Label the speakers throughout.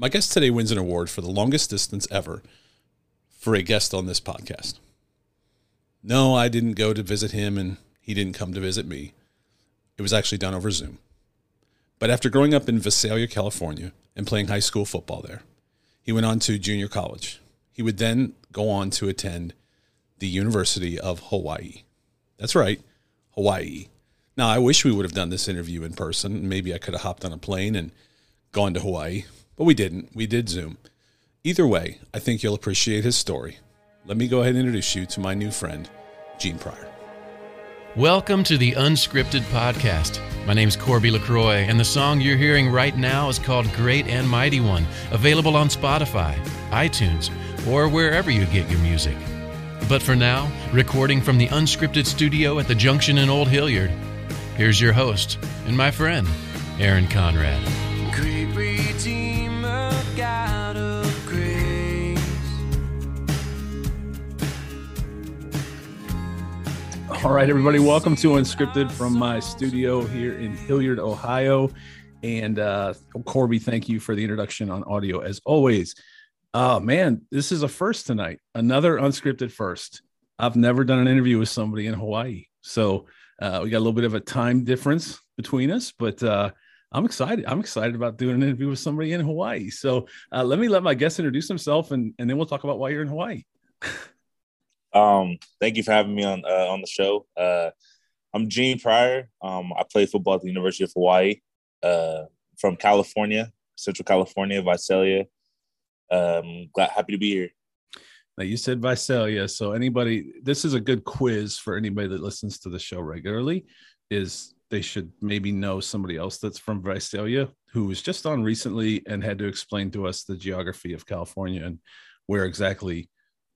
Speaker 1: My guest today wins an award for the longest distance ever for a guest on this podcast. No, I didn't go to visit him and he didn't come to visit me. It was actually done over Zoom. But after growing up in Visalia, California, and playing high school football there, he went on to junior college. He would then go on to attend the University of Hawaii. That's right, Hawaii. Now, I wish we would have done this interview in person. Maybe I could have hopped on a plane and gone to Hawaii, but we didn't. We did Zoom. Either way, I think you'll appreciate his story. Let me go ahead and introduce you to my new friend, Gene Pryor.
Speaker 2: Welcome to the Unscripted Podcast. My name's Corby LaCroix, and the song you're hearing right now is called Great and Mighty One, available on Spotify, iTunes, or wherever you get your music. But for now, recording from the Unscripted studio at the Junction in Old Hilliard, here's your host and my friend, Aaron Conrad.
Speaker 3: All right, everybody, welcome to Unscripted from my studio here in Hilliard, Ohio. And uh, Corby, thank you for the introduction on audio as always. Oh, man, this is a first tonight, another unscripted first. I've never done an interview with somebody in Hawaii. So uh, we got a little bit of a time difference between us, but uh, I'm excited. I'm excited about doing an interview with somebody in Hawaii. So uh, let me let my guest introduce himself and, and then we'll talk about why you're in Hawaii.
Speaker 4: Um, thank you for having me on uh, on the show. Uh, I'm Gene Pryor. Um, I play football at the University of Hawaii. Uh, from California, Central California, Visalia. Um, glad happy to be here.
Speaker 3: Now you said Visalia, so anybody, this is a good quiz for anybody that listens to the show regularly. Is they should maybe know somebody else that's from Visalia who was just on recently and had to explain to us the geography of California and where exactly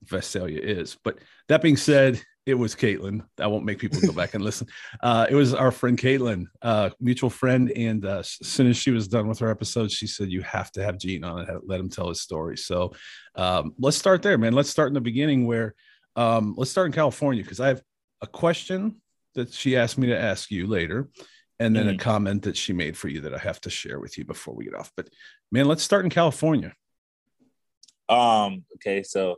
Speaker 3: Visalia is. But that being said, it was Caitlin. I won't make people go back and listen. Uh, it was our friend Caitlin, uh, mutual friend. And uh, as soon as she was done with her episode, she said, You have to have Gene on it, let him tell his story. So um, let's start there, man. Let's start in the beginning where um, let's start in California because I have a question that she asked me to ask you later. And then a
Speaker 4: Mhm.
Speaker 3: comment that she made for you that I have to share with you before we get off. But man, let's start in California.
Speaker 4: Um, okay, so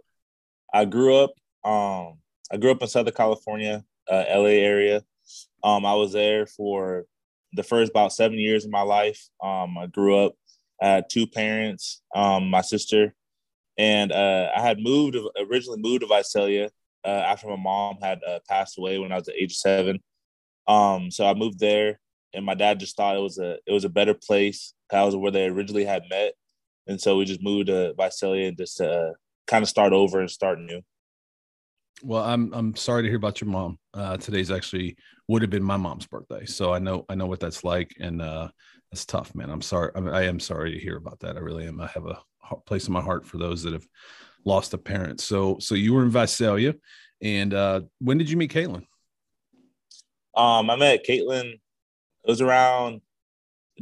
Speaker 4: I grew up. Um, I grew up in Southern California, uh, LA area. Um, I was there for the first about seven years of my life. Um, I grew up. I two parents, um, my sister, and uh, I had moved originally moved to Visalia uh, after my mom had uh, passed away when I was at age seven. Um, so I moved there, and my dad just thought it was a it was a better place. That was where they originally had met, and so we just moved to Visalia and just uh, kind of start over and start new.
Speaker 3: Well, I'm I'm sorry to hear about your mom. Uh, today's actually would have been my mom's birthday, so I know I know what that's like, and uh, it's tough, man. I'm sorry. I, I am sorry to hear about that. I really am. I have a place in my heart for those that have lost a parent. So so you were in Visalia, and uh, when did you meet Caitlin?
Speaker 4: Um, I met Caitlin. It was around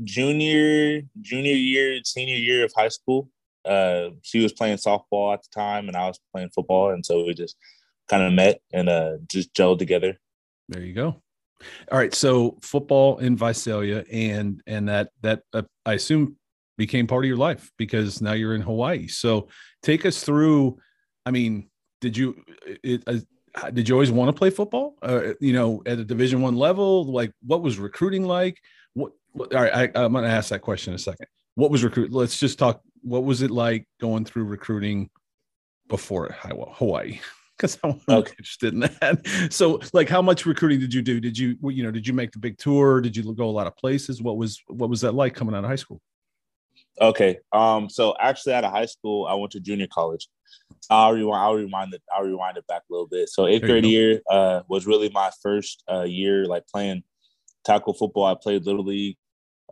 Speaker 4: junior, junior year, senior year of high school. Uh, she was playing softball at the time, and I was playing football, and so we just kind of met and uh, just gelled together.
Speaker 3: There you go. All right, so football in Visalia, and and that that uh, I assume became part of your life because now you're in Hawaii. So take us through. I mean, did you it, uh, did you always want to play football? Uh, you know, at a Division One level, like what was recruiting like? What? what all right, I, I'm going to ask that question in a second. What was recruit? Let's just talk. What was it like going through recruiting before Hawaii? because I'm
Speaker 4: Okay.
Speaker 3: interested in that. So, like, how much recruiting did you do? Did you, you know, did you make the big tour? Did you go a lot of places? What was what was that like coming out of high school?
Speaker 4: Okay. Um. So actually, out of high school, I went to junior college. I'll rewind. I'll rewind it. I'll rewind it back a little bit. So eighth grade year uh, was really my first uh, year like playing tackle football. I played little league.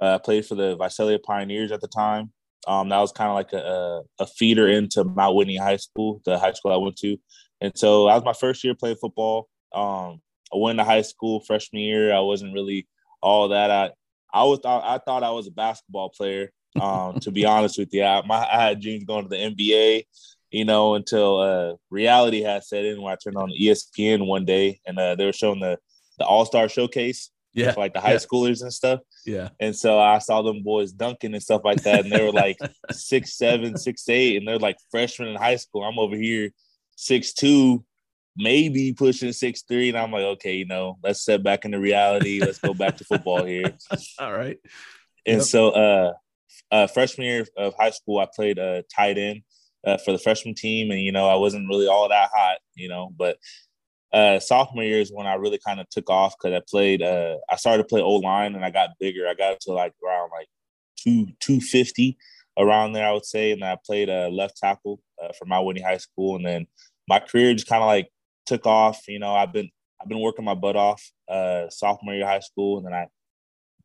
Speaker 4: Uh, I played for the Visalia Pioneers at the time. Um, that was kind of like a, a feeder into Mount Whitney High School, the high school I went to, and so that was my first year playing football. Um, I went to high school freshman year. I wasn't really all that. I I was thought I thought I was a basketball player. Um, to be honest with you, I, my I had dreams going to the NBA. You know, until uh, reality had set in when I turned on ESPN one day and uh, they were showing the the All Star Showcase,
Speaker 3: Yeah,
Speaker 4: for like the high
Speaker 3: yeah.
Speaker 4: schoolers and stuff.
Speaker 3: yeah.
Speaker 4: And so I saw them boys dunking and stuff like that. And they were like six, seven, six, eight, and they're like freshmen in high school. I'm over here six two, maybe pushing six three. And I'm like, okay, you know, let's set back into reality. Let's go back to football here.
Speaker 3: All right.
Speaker 4: And
Speaker 3: Yep.
Speaker 4: so uh uh freshman year of high school, I played uh tight end uh, for the freshman team. And you know, I wasn't really all that hot, you know, but uh sophomore year is when I really kind of took off because I played uh I started to play old line and I got bigger. I got to like around like two two fifty around there, I would say. And I played uh left tackle uh, for Mount Whitney High School. And then my career just kind of like took off. You know, I've been I've been working my butt off uh sophomore year high school and then I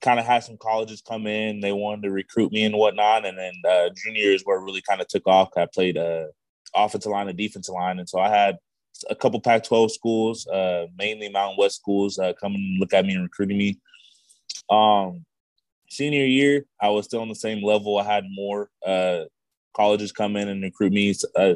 Speaker 4: kind of had some colleges come in. They wanted to recruit me and whatnot. And then uh, junior year is where it really kind of took off. I played uh, offensive line and defensive line. And so I had a couple Pac 12 schools, uh, mainly Mountain West schools, uh, come and look at me and recruiting me. Um, senior year, I was still on the same level. I had more uh, colleges come in and recruit me. Uh,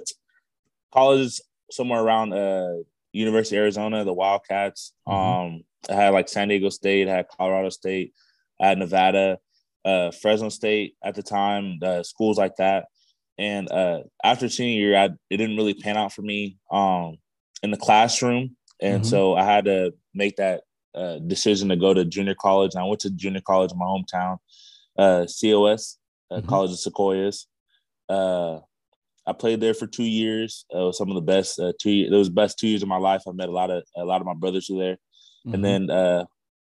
Speaker 4: colleges somewhere around uh, University of Arizona, the Wildcats.
Speaker 3: Mhm.
Speaker 4: Um, I had like San Diego State, I had Colorado State, I had Nevada, uh, Fresno State at the time, uh, schools like that. And uh, after senior year, I, it didn't really pan out for me um, in the classroom. And
Speaker 3: Mhm.
Speaker 4: so I had to make that uh, decision to go to junior college. And I went to junior college in my hometown, uh, COS, uh,
Speaker 3: Mhm.
Speaker 4: College of Sequoias. Uh, I played there for two years. It was some of the best uh, two. It was best two years of my life. I met a lot of a lot of my brothers were there,
Speaker 3: Mhm.
Speaker 4: and then uh,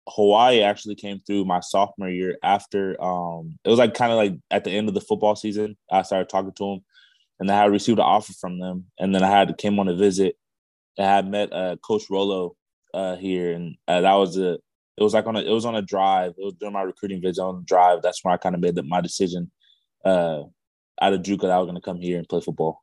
Speaker 4: Hawaii actually came through my sophomore year. After um, it was like kind of like at the end of the football season, I started talking to them, and I had received an offer from them, and then I had came on a visit. I had met uh, Coach Rolo uh, here, and uh, that was a. It was like on a. It was on a drive. It was during my recruiting visit on the drive. That's where I kind of made the, my decision. Uh, out of JUCO, that I was going to come here and play football.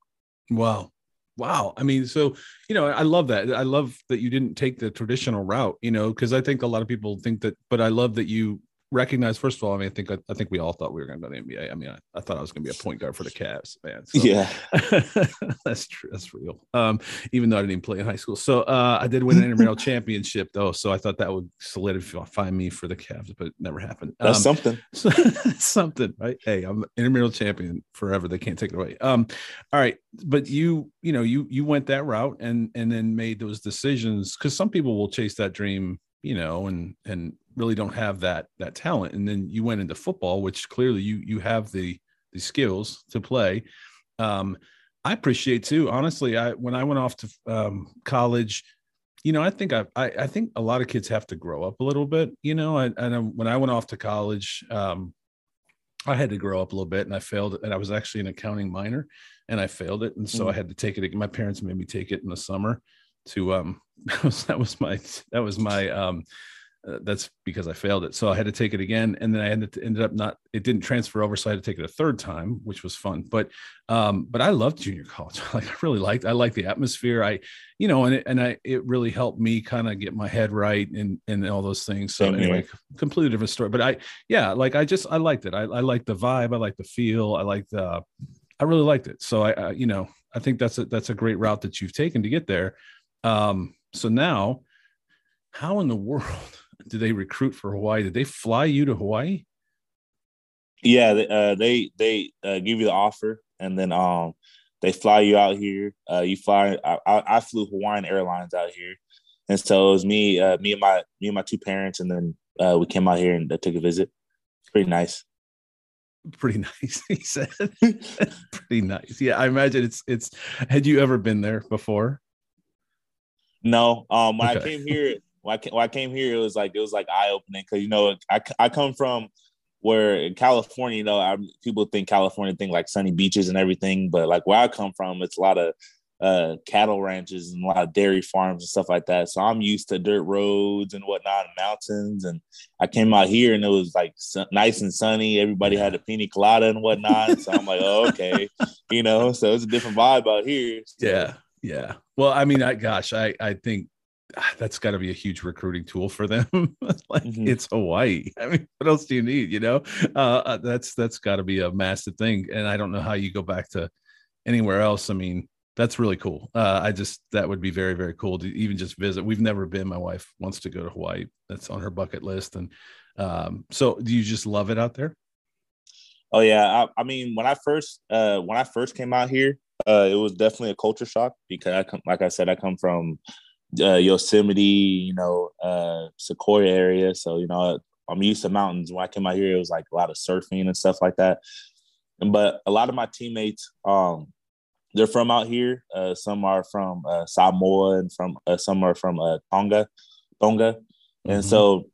Speaker 3: Wow. Wow. I mean, so, you know, I love that. I love that you didn't take the traditional route, you know, because I think a lot of people think that, but I love that you recognize, first of all, I mean, I think, I, think we all thought we were going to go to the NBA. I mean, I, I thought I was going to be a point guard for the Cavs, man. So-
Speaker 4: Yeah,
Speaker 3: that's true. That's real. Um, even though I didn't even play in high school. So uh, I did win an intramural championship though. So I thought that would solidify me for the Cavs, but it never happened.
Speaker 4: that's
Speaker 3: Um,
Speaker 4: something.
Speaker 3: so- something right hey i'm intramural champion forever they can't take it away um all right but you you know you you went that route and and then made those decisions because some people will chase that dream you know and and really don't have that that talent and then you went into football which clearly you you have the the skills to play um i appreciate too honestly i when i went off to um college you know, I think I, I, I think a lot of kids have to grow up a little bit. You know, I, and when I went off to college, um, I had to grow up a little bit, and I failed. And I was actually an accounting minor, and I failed it, and so I had to take it. My parents made me take it in the summer. To um, that was that was my that was my um, uh, that's because I failed it. So I had to take it again, and then I ended ended up not. It didn't transfer over, so I had to take it a third time, which was fun. But um, but I loved junior college. Like I really liked. I liked the atmosphere. I, you know, and it, and I it really helped me kind of get my head right and and all those things. So
Speaker 4: Same here.
Speaker 3: anyway, completely different story. But I yeah, like I just I liked it. I I liked the vibe. I liked the feel. I liked the. I really liked it. So I, I you know I think that's a that's a great route that you've taken to get there. Um, so now, how in the world do they recruit for Hawaii? Did they fly you to Hawaii?
Speaker 4: Yeah, they uh, they, they uh, give you the offer, and then um they fly you out here. Uh, you fly. I, I flew Hawaiian Airlines out here, and so it was me, uh, me and my me and my two parents, and then uh, we came out here and uh, took a visit. Pretty nice.
Speaker 3: Pretty nice, he said. Pretty nice. Yeah, I imagine it's it's. Had you ever been there before?
Speaker 4: No, um, when I came here, when I came, when I came here, it was like it was like eye opening because you know I, I come from where in California, you know, I, people think California think like sunny beaches and everything, but like where I come from, it's a lot of uh, cattle ranches and a lot of dairy farms and stuff like that. So I'm used to dirt roads and whatnot, and mountains. And I came out here and it was like nice and sunny. Everybody had a pina colada and whatnot. so I'm like, oh, okay, you know. So it's a different vibe out here.
Speaker 3: Yeah, yeah. Well, I mean, I gosh, I I think that's got to be a huge recruiting tool for them. like
Speaker 4: Mhm.
Speaker 3: it's Hawaii. I mean, what else do you need? You know, uh, uh, that's that's got to be a massive thing. And I don't know how you go back to anywhere else. I mean, that's really cool. Uh, I just that would be very very cool to even just visit. We've never been. My wife wants to go to Hawaii. That's on her bucket list. And um, so, do you just love it out there?
Speaker 4: Oh yeah, I, I mean when I first uh, when I first came out here, uh, it was definitely a culture shock because I come, like I said, I come from uh, Yosemite, you know, uh, Sequoia area, so you know I'm used to mountains. When I came out here, it was like a lot of surfing and stuff like that. And but a lot of my teammates, um, they're from out here. Uh, some are from uh, Samoa and from uh, some are from uh, Tonga, Tonga, and mm-hmm. so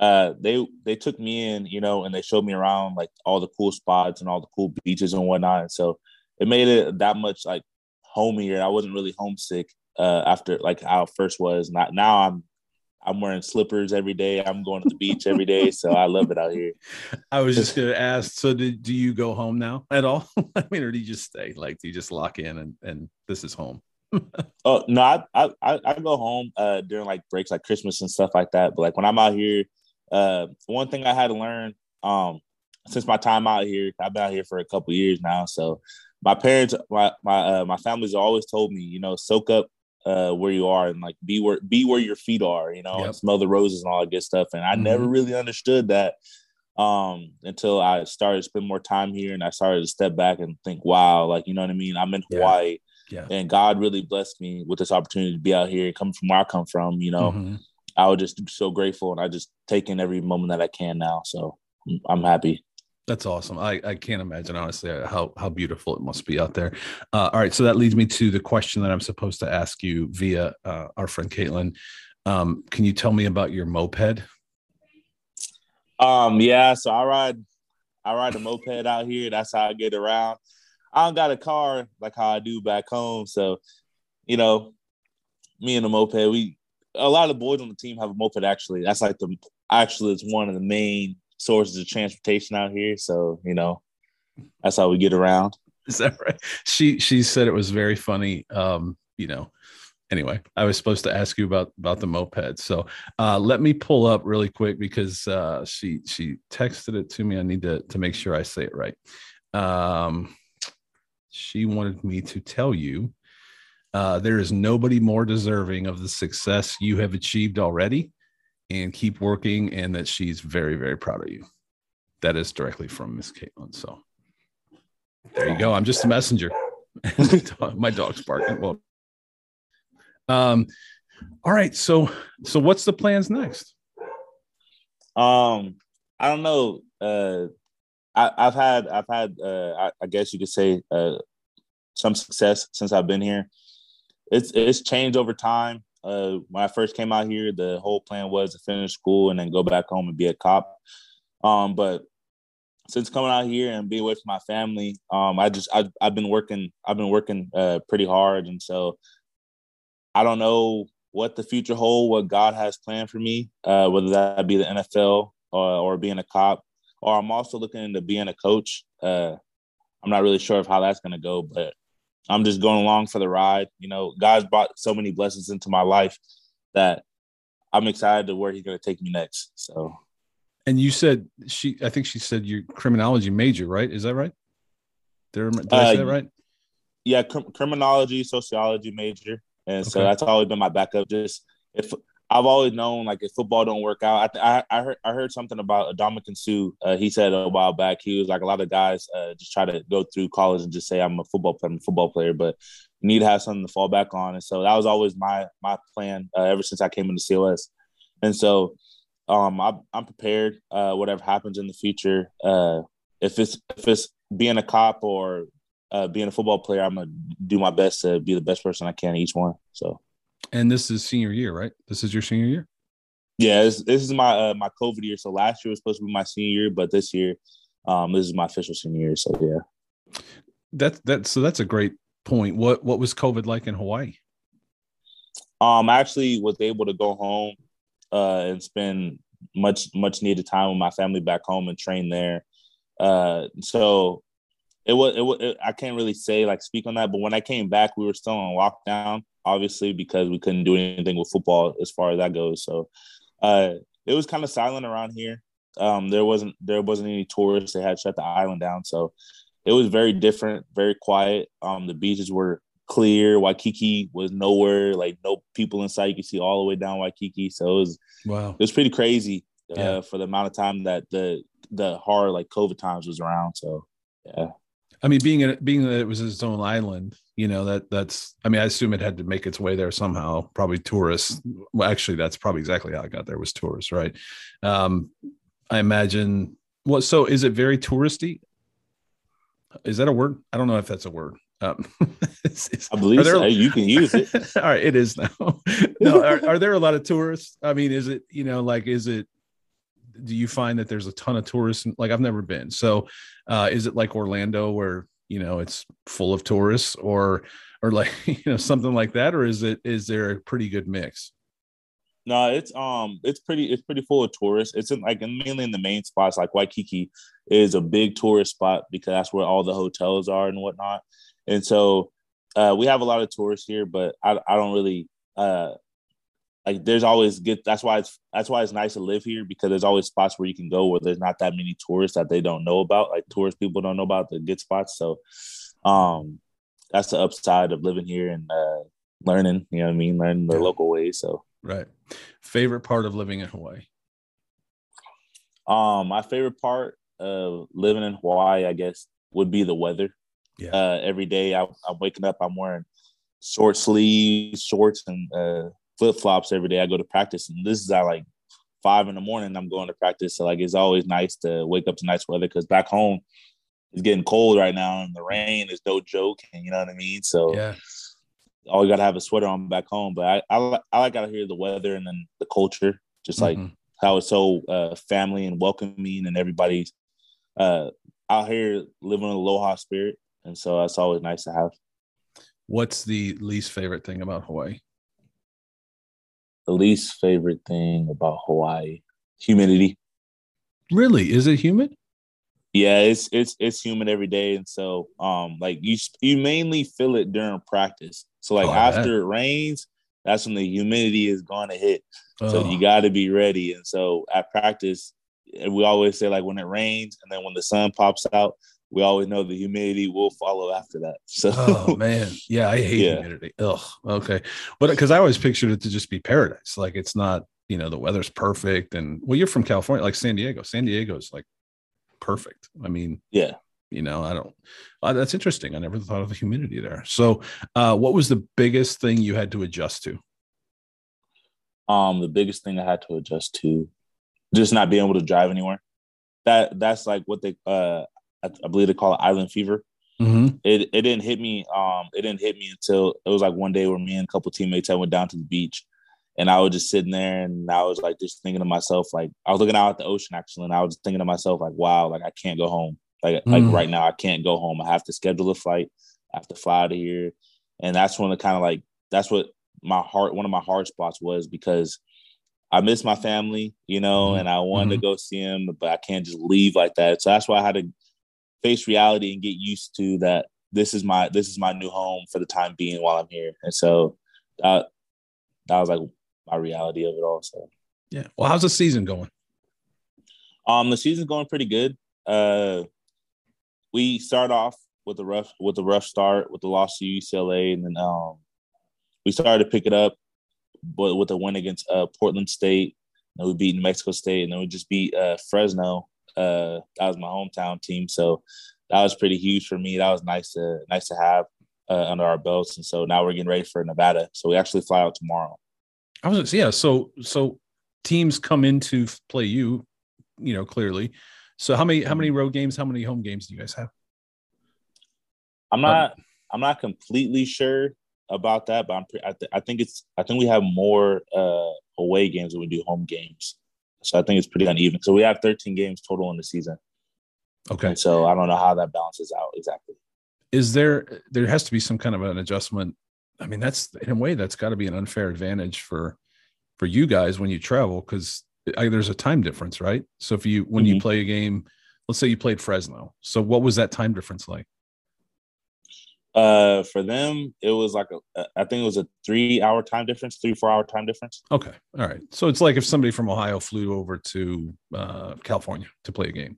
Speaker 4: uh, they they took me in, you know, and they showed me around like all the cool spots and all the cool beaches and whatnot. And so it made it that much like homier. I wasn't really homesick uh, after like how it first was. Not now I'm I'm wearing slippers every day. I'm going to the beach every day, so I love it out here.
Speaker 3: I was just gonna ask. So, did do you go home now at all? I mean, or do you just stay? Like, do you just lock in and and this is home?
Speaker 4: oh no, I, I I go home uh during like breaks, like Christmas and stuff like that. But like when I'm out here, uh, one thing I had to learn um since my time out here, I've been out here for a couple years now. So my parents, my my uh, my family's always told me, you know, soak up uh, where you are and like be where be where your feet are, you know, yep. and smell the roses and all that good stuff. And I mm-hmm. never really understood that um until I started to spend more time here and I started to step back and think, wow, like you know what I mean? I'm in yeah. Hawaii. Yeah. And God really blessed me with this opportunity to be out here, and coming from where I come from, you know. Mm-hmm. I was just so grateful and I just take in every moment that I can now. So I'm happy.
Speaker 3: That's awesome. I, I can't imagine honestly how how beautiful it must be out there. Uh, all right, so that leads me to the question that I'm supposed to ask you via uh, our friend Caitlin. Um, can you tell me about your moped?
Speaker 4: Um, yeah, so I ride I ride a moped out here. That's how I get around. I don't got a car like how I do back home. So, you know, me and the moped, we a lot of the boys on the team have a moped actually. That's like the actually it's one of the main sources of transportation out here. So, you know, that's how we get around.
Speaker 3: Is that right? She she said it was very funny. Um, you know, anyway, I was supposed to ask you about about the moped. So uh, let me pull up really quick because uh, she she texted it to me. I need to to make sure I say it right. Um, she wanted me to tell you uh, there is nobody more deserving of the success you have achieved already and keep working and that she's very very proud of you. That is directly from miss caitlin so. There you go i'm just a messenger. My dog's barking well. Um all right so so what's the plans next?
Speaker 4: Um i don't know uh I, have had I've had uh, I, I, guess you could say uh, some success since I've been here. It's it's changed over time uh, when I first came out here, the whole plan was to finish school and then go back home and be a cop. Um, but since coming out here and being from my family, um, I just I, I've been working I've been working uh, pretty hard, and so I don't know what the future hold, what God has planned for me, uh, whether that be the NFL or, or being a cop, or I'm also looking into being a coach. Uh, I'm not really sure of how that's going to go, but I'm just going along for the ride. You know, God's brought so many blessings into my life that I'm excited to where He's going to take me next. So,
Speaker 3: and you said she, I think she said you're criminology major, right? Is that right? Did, did I say that uh, right?
Speaker 4: Yeah, cr- criminology, sociology major, and okay. so that's always been my backup. Just if I've always known like if football don't work out, I I, I heard I heard something about Ndamukong Suh. Uh, he said a while back he was like a lot of guys uh, just try to go through college and just say I'm a football player, I'm a football player, but you need to have something to fall back on. And so that was always my my plan uh, ever since I came into COS. And so um, I, I'm prepared. Uh, whatever happens in the future, uh, if it's if it's being a cop or uh, being a football player, I'm gonna do my best to be the best person I can each one. So.
Speaker 3: And this is senior year, right? This is your senior year.
Speaker 4: Yeah, this, this is my uh, my COVID year. So last year was supposed to be my senior year, but this year, um, this is my official senior year. So yeah,
Speaker 3: that that so that's a great point. What what was COVID like in Hawaii?
Speaker 4: Um, I actually was able to go home uh, and spend much much needed time with my family back home and train there. Uh, so it was it was it, I can't really say like speak on that, but when I came back, we were still on lockdown obviously because we couldn't do anything with football as far as that goes. So uh, it was kind of silent around here. Um, there wasn't there wasn't any tourists. They had shut the island down, so it was very different, very quiet. Um, the beaches were clear. Waikiki was nowhere, like no people in sight. You could see all the way down Waikiki. So it was
Speaker 3: Wow.
Speaker 4: it was pretty crazy uh,
Speaker 3: Yeah.
Speaker 4: for the amount of time that the the hard like COVID times was around. So yeah,
Speaker 3: I mean, being it being that it was its own island, you know that that's. I mean, I assume it had to make its way there somehow. Probably tourists. Well, actually, that's probably exactly how it got there was tourists, right? Um, I imagine. Well, so is it very touristy? Is that a word? I don't know if that's a word. Um, it's- it's-
Speaker 4: I believe
Speaker 3: there-
Speaker 4: so. You can use it.
Speaker 3: All right, it is now. no, are, are there a lot of tourists? I mean, is it you know like is it? Do you find that there's a ton of tourists? Like I've never been, so uh, is it like Orlando where you know it's full of tourists, or or like you know something like that, or is it is there a pretty good mix?
Speaker 4: No, it's um, it's pretty, it's pretty full of tourists. It's in like mainly in the main spots. Like Waikiki is a big tourist spot because that's where all the hotels are and whatnot. And so, uh, we have a lot of tourists here, but I, I don't really, uh, like. There's always good. That's why it's that's why it's nice to live here because there's always spots where you can go where there's not that many tourists that they don't know about. Like tourist people don't know about the good spots. So, um, that's the upside of living here and uh, learning. You know what I mean? Learning the local ways. So.
Speaker 3: Right. Favorite part of living in Hawaii?
Speaker 4: Um, my favorite part of living in Hawaii, I guess, would be the weather.
Speaker 3: Yeah.
Speaker 4: Uh, every day I, I'm waking up, I'm wearing short sleeves, shorts, and uh, flip flops every day. I go to practice, and this is at like five in the morning. I'm going to practice, so like it's always nice to wake up to nice weather because back home it's getting cold right now, and the rain is no joke. And you know what I mean. So
Speaker 3: Yeah.
Speaker 4: all you gotta have a sweater on back home. But I I, I like out here the weather and then the culture, just like
Speaker 3: Mhm.
Speaker 4: how it's so uh, family and welcoming, and everybody's uh, out here living an aloha spirit, and so that's always nice to have.
Speaker 3: What's the least favorite thing about Hawaii?
Speaker 4: The least favorite thing about Hawaii, humidity.
Speaker 3: Really? Is it humid?
Speaker 4: Yeah, it's it's it's humid every day, and so um like you you mainly feel it during practice. So like
Speaker 3: Oh,
Speaker 4: after it rains, that's when the humidity is going to hit. So
Speaker 3: Oh.
Speaker 4: you got to be ready. And so at practice, we always say like when it rains and then when the sun pops out, we always know the humidity will follow after that. So
Speaker 3: oh man. Yeah i hate
Speaker 4: Yeah.
Speaker 3: humidity. Ugh. Okay. But because i always pictured it to just be paradise. Like it's not you know the weather's perfect and well you're from california like san diego. San Diego is like perfect. I mean
Speaker 4: yeah,
Speaker 3: you know i don't uh, that's interesting. I never thought of the humidity there. So uh what was the biggest thing you had to adjust to?
Speaker 4: Um, the biggest thing I had to adjust to, just not being able to drive anywhere. That that's like what they uh, I, believe they call it island fever.
Speaker 3: mm-hmm.
Speaker 4: It it didn't hit me. Um, it didn't hit me until it was like one day where me and a couple teammates I went down to the beach, and I was just sitting there, and I was like just thinking to myself, like I was looking out at the ocean actually, and I was thinking to myself, like, wow, like I can't go home. Like like
Speaker 3: Mm.
Speaker 4: right now, I can't go home. I have to schedule a flight. I have to fly out of here, and that's when the kind of like that's what my heart one of my hard spots was because I miss my family, you know,
Speaker 3: Mhm.
Speaker 4: and I wanted to go see them, but I can't just leave like that. So that's why I had to face reality and get used to that this is my this is my new home for the time being while I'm here. And so that that was like my reality of it all. So
Speaker 3: yeah well how's the season going
Speaker 4: um the season's going pretty good. Uh we start off with a rough with a rough start with the loss to UCLA and then um we started to pick it up but with a win against uh Portland State. And we beat New Mexico State and then we just beat uh Fresno. Uh that was my hometown team. So that was pretty huge for me. That was nice to nice to have uh, under our belts. And so now we're getting ready for Nevada. So we actually fly out tomorrow.
Speaker 3: I was yeah. So so teams come in to play you, you know, clearly. So how many how many road games, how many home games do you guys have?
Speaker 4: I'm not. I'm not completely sure about that, but I'm. Pre- I, th- I think it's. I think we have more uh, away games than we do home games. So I think it's pretty uneven. So we have 13 games total in the season,
Speaker 3: Okay.
Speaker 4: and so I don't know how that balances out exactly.
Speaker 3: Is there there has to be some kind of an adjustment? I mean, that's in a way that's got to be an unfair advantage for for you guys when you travel because there's a time difference, right? So if you when you
Speaker 4: Mhm.
Speaker 3: play a game, let's say you played Fresno. So what was that time difference like?
Speaker 4: Uh, for them, it was like a. I think it was a three-hour time difference, three four-hour time difference.
Speaker 3: Okay. All right. So it's like if somebody from Ohio flew over to uh, California to play a game.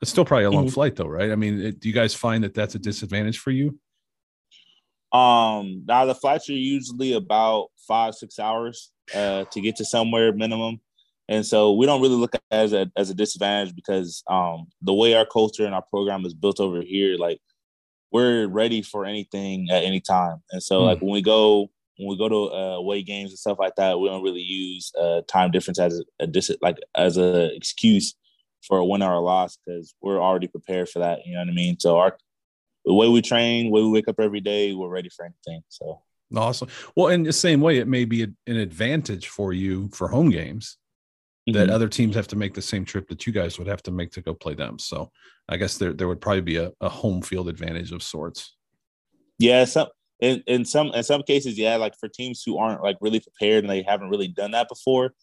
Speaker 3: It's still probably a long
Speaker 4: Mhm.
Speaker 3: flight, though, right? I mean, it, do you guys find that that's a disadvantage for you?
Speaker 4: Um, now the flights are usually about five six hours uh, to get to somewhere minimum, and so we don't really look at it as a as a disadvantage because um, the way our culture and our program is built over here, like we're ready for anything at any time, and so
Speaker 3: Hmm.
Speaker 4: like when we go when we go to uh, away games and stuff like that, we don't really use uh, time difference as a, dis- like as a excuse for a win or a loss because we're already prepared for that. You know what I mean? So our the way we train, the way we wake up every day, we're ready for anything. So
Speaker 3: Awesome. Well, in the same way, it may be a, an advantage for you for home games that
Speaker 4: Mhm.
Speaker 3: other teams have to make the same trip that you guys would have to make to go play them. So I guess there there would probably be a, a home field advantage of sorts.
Speaker 4: yeah, some in, in some in some cases, yeah, like for teams who aren't like really prepared and they haven't really done that before,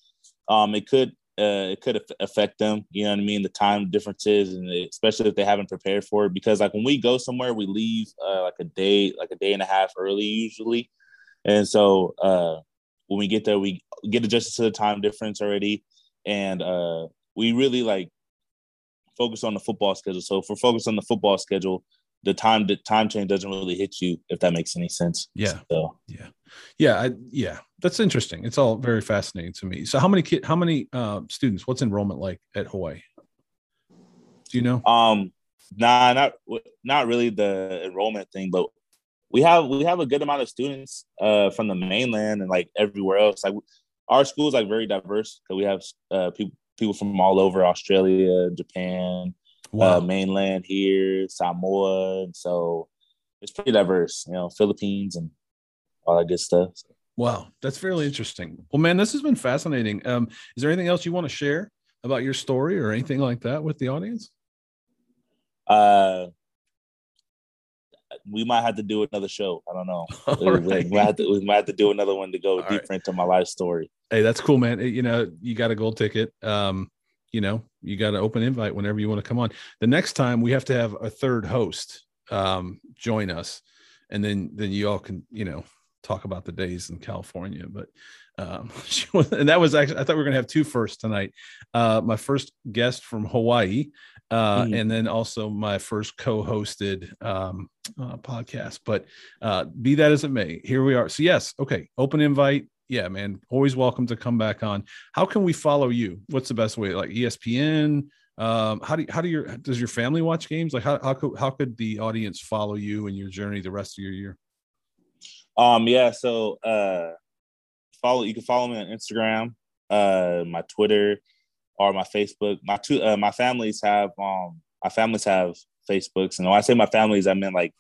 Speaker 4: um, it could uh, it could affect them. You know what I mean? The time differences, and especially if they haven't prepared for it. Because like when we go somewhere, we leave uh, like a day, like a day and a half early usually, and so uh, when we get there, we get adjusted to the time difference already, and uh, we really like focus on the football schedule. So if we're focused on the football schedule, the time the time change doesn't really hit you if that makes any sense.
Speaker 3: Yeah.
Speaker 4: So
Speaker 3: Yeah, yeah, I, yeah. That's interesting. It's all very fascinating to me. So how many kid? How many uh, students? What's enrollment like at Hawaii? Do you know?
Speaker 4: um nah not not really the enrollment thing, but we have we have a good amount of students uh from the mainland and like everywhere else. Like our school is like very diverse because we have uh people people from all over Australia, Japan, uh, mainland here, Samoa, and so it's pretty diverse. You know, Philippines and all that good stuff.
Speaker 3: Wow, that's fairly interesting. Well, man, this has been fascinating. Um, is there anything else you want to share about your story or anything like that with the audience?
Speaker 4: Uh, we might have to do another show. I don't know. We,
Speaker 3: right.
Speaker 4: we might have to, we might have to do another one to go
Speaker 3: All
Speaker 4: deeper
Speaker 3: right.
Speaker 4: into my life story.
Speaker 3: Hey, that's cool, man. You know, you got a gold ticket. Um, you know, you got an open invite whenever you want to come on. The next time we have to have a third host um, join us, and then then you all can you know talk about the days in California. But um, was- and that was actually I thought we were gonna have two firsts tonight. Uh, my first guest from Hawaii, uh,
Speaker 4: Mhm.
Speaker 3: and then also my first co-hosted um, uh, podcast. But uh, be that as it may, here we are. So yes, okay, open invite. Yeah, man, always welcome to come back on. How can we follow you? What's the best way? Like ESPN? Um, how do how do your does your family watch games? Like how how could how could the audience follow you and your journey the rest of your year?
Speaker 4: Um, yeah. So uh, follow. You can follow me on Instagram, uh, my Twitter, or my Facebook. My two uh, my families have um my families have Facebooks, and when I say my families, I mean like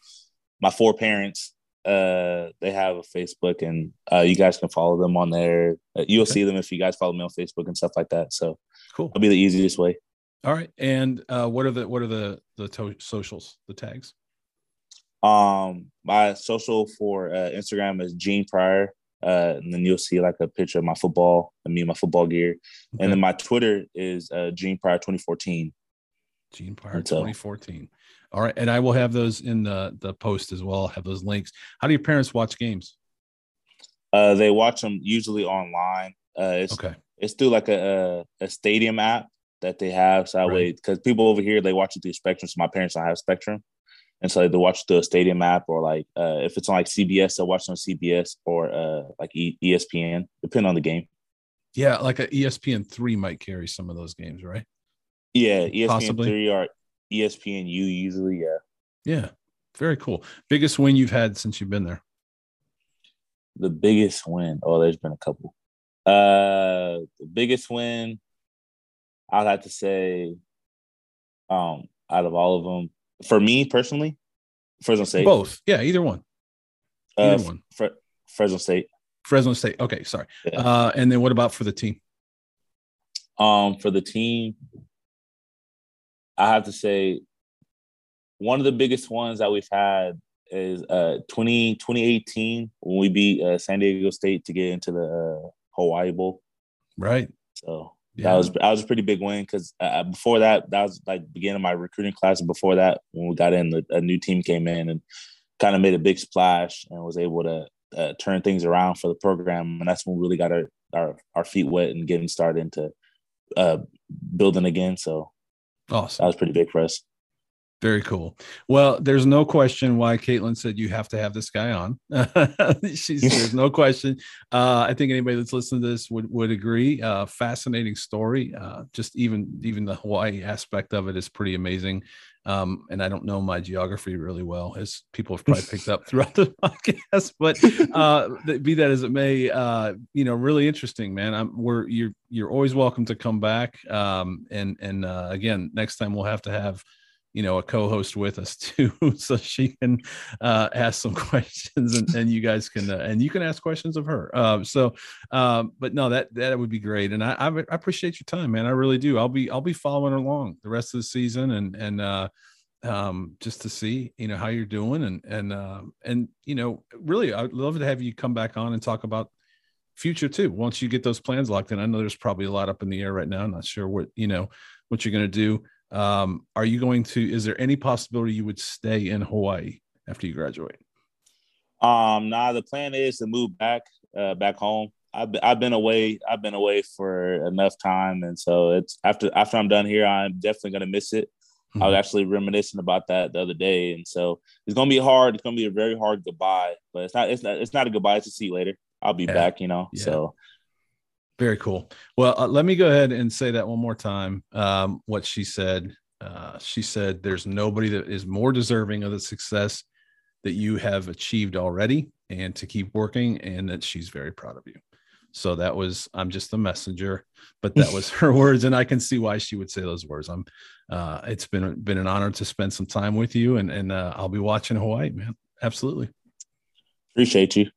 Speaker 4: my four parents. Uh, they have a Facebook, and uh, you guys can follow them on there. Uh, you'll
Speaker 3: Okay.
Speaker 4: see them if you guys follow me on Facebook and stuff like that. So
Speaker 3: Cool.
Speaker 4: it'll be the easiest way.
Speaker 3: All right. And uh, what are the what are the the to- socials, the tags?
Speaker 4: Um, my social for uh, Instagram is Gene Pryor. Uh, and then you'll see like a picture of my football, I mean my football gear.
Speaker 3: Okay.
Speaker 4: And then my Twitter is uh, Gene Pryor 2014.
Speaker 3: Gene Pryor
Speaker 4: And so-
Speaker 3: 2014. All right. And I will have those in the the post as well. I'll have those links. How do your parents watch games?
Speaker 4: Uh, they watch them usually online. Uh, it's
Speaker 3: Okay.
Speaker 4: it's through like a, a a stadium app that they have. So that way, because people over here they watch it through Spectrum. So my parents don't have Spectrum, and so they watch the stadium app or like uh, if it's on like CBS, they'll watch on CBS or uh, like e- ESPN, depending on the game.
Speaker 3: Yeah, like a ESPN three might carry some of those games, right?
Speaker 4: Yeah, ESPN
Speaker 3: Possibly.
Speaker 4: three or ESPN U usually. Yeah.
Speaker 3: Yeah. Very cool. Biggest win you've had since you've been there.
Speaker 4: The biggest win. Oh, there's been a couple. Uh, the biggest win, I'd have to say, um, out of all of them, for me personally, Fresno State.
Speaker 3: Both. Yeah, either one.
Speaker 4: Uh,
Speaker 3: Either one.
Speaker 4: Fre- Fresno State.
Speaker 3: Fresno State. Okay, sorry.
Speaker 4: Yeah.
Speaker 3: Uh, and then what about for the team?
Speaker 4: Um, for the team, I have to say, one of the biggest ones that we've had is uh 20, 2018 when we beat uh, San Diego State to get into the uh, Hawaii Bowl.
Speaker 3: Right.
Speaker 4: So
Speaker 3: Yeah.
Speaker 4: that was that was a pretty big win because uh, before that, that was like beginning of my recruiting class. And before that, when we got in, a new team came in and kind of made a big splash and was able to uh, turn things around for the program. And that's when we really got our our, our feet wet and getting started into uh, building again. So that was pretty big for us.
Speaker 3: Very cool. Well, there's no question why Caitlin said you have to have this guy on. She's there's no question. Uh, I think anybody that's listening to this would would agree. Uh, fascinating story. Uh, just even even the Hawaii aspect of it is pretty amazing. Um, and I don't know my geography really well, as people have probably picked up throughout the podcast. But uh, be that as it may, uh, you know, really interesting, man. I'm, we're you're you're always welcome to come back. Um, and and uh, again, next time we'll have to have you know a co-host with us too so she can uh ask some questions and, and you guys can uh, and you can ask questions of her. Um so um but no that that would be great. And I, I appreciate your time man. I really do. I'll be i'll be following along the rest of the season and and uh um just to see you know how you're doing and and uh and you know really i'd love to have you come back on and talk about future too. Once you get those plans locked in i know there's probably a lot up in the air right now. I'm not sure what you know what you're going to do um, are you going to? Is there any possibility you would stay in Hawaii after you graduate?
Speaker 4: Um, nah, the plan is to move back, uh, back home. I've been, I've been away. I've been away for enough time, and so it's after after I'm done here, I'm definitely gonna miss it. Mm-hmm. I was actually reminiscing about that the other day, and so it's gonna be hard. It's gonna be a very hard goodbye, but it's not. It's not. It's not a goodbye. It's a see you later. I'll be yeah. back. You know. Yeah. So
Speaker 3: very cool. Well, uh, let me go ahead and say that one more time. Um, what she said. Uh, she said, "There's nobody that is more deserving of the success that you have achieved already, and to keep working, and that she's very proud of you." So that was. I'm just the messenger, but that was her words, and I can see why she would say those words. I'm. Uh, it's been been an honor to spend some time with you, and and uh, I'll be watching Hawaii, man. Absolutely.
Speaker 4: Appreciate you.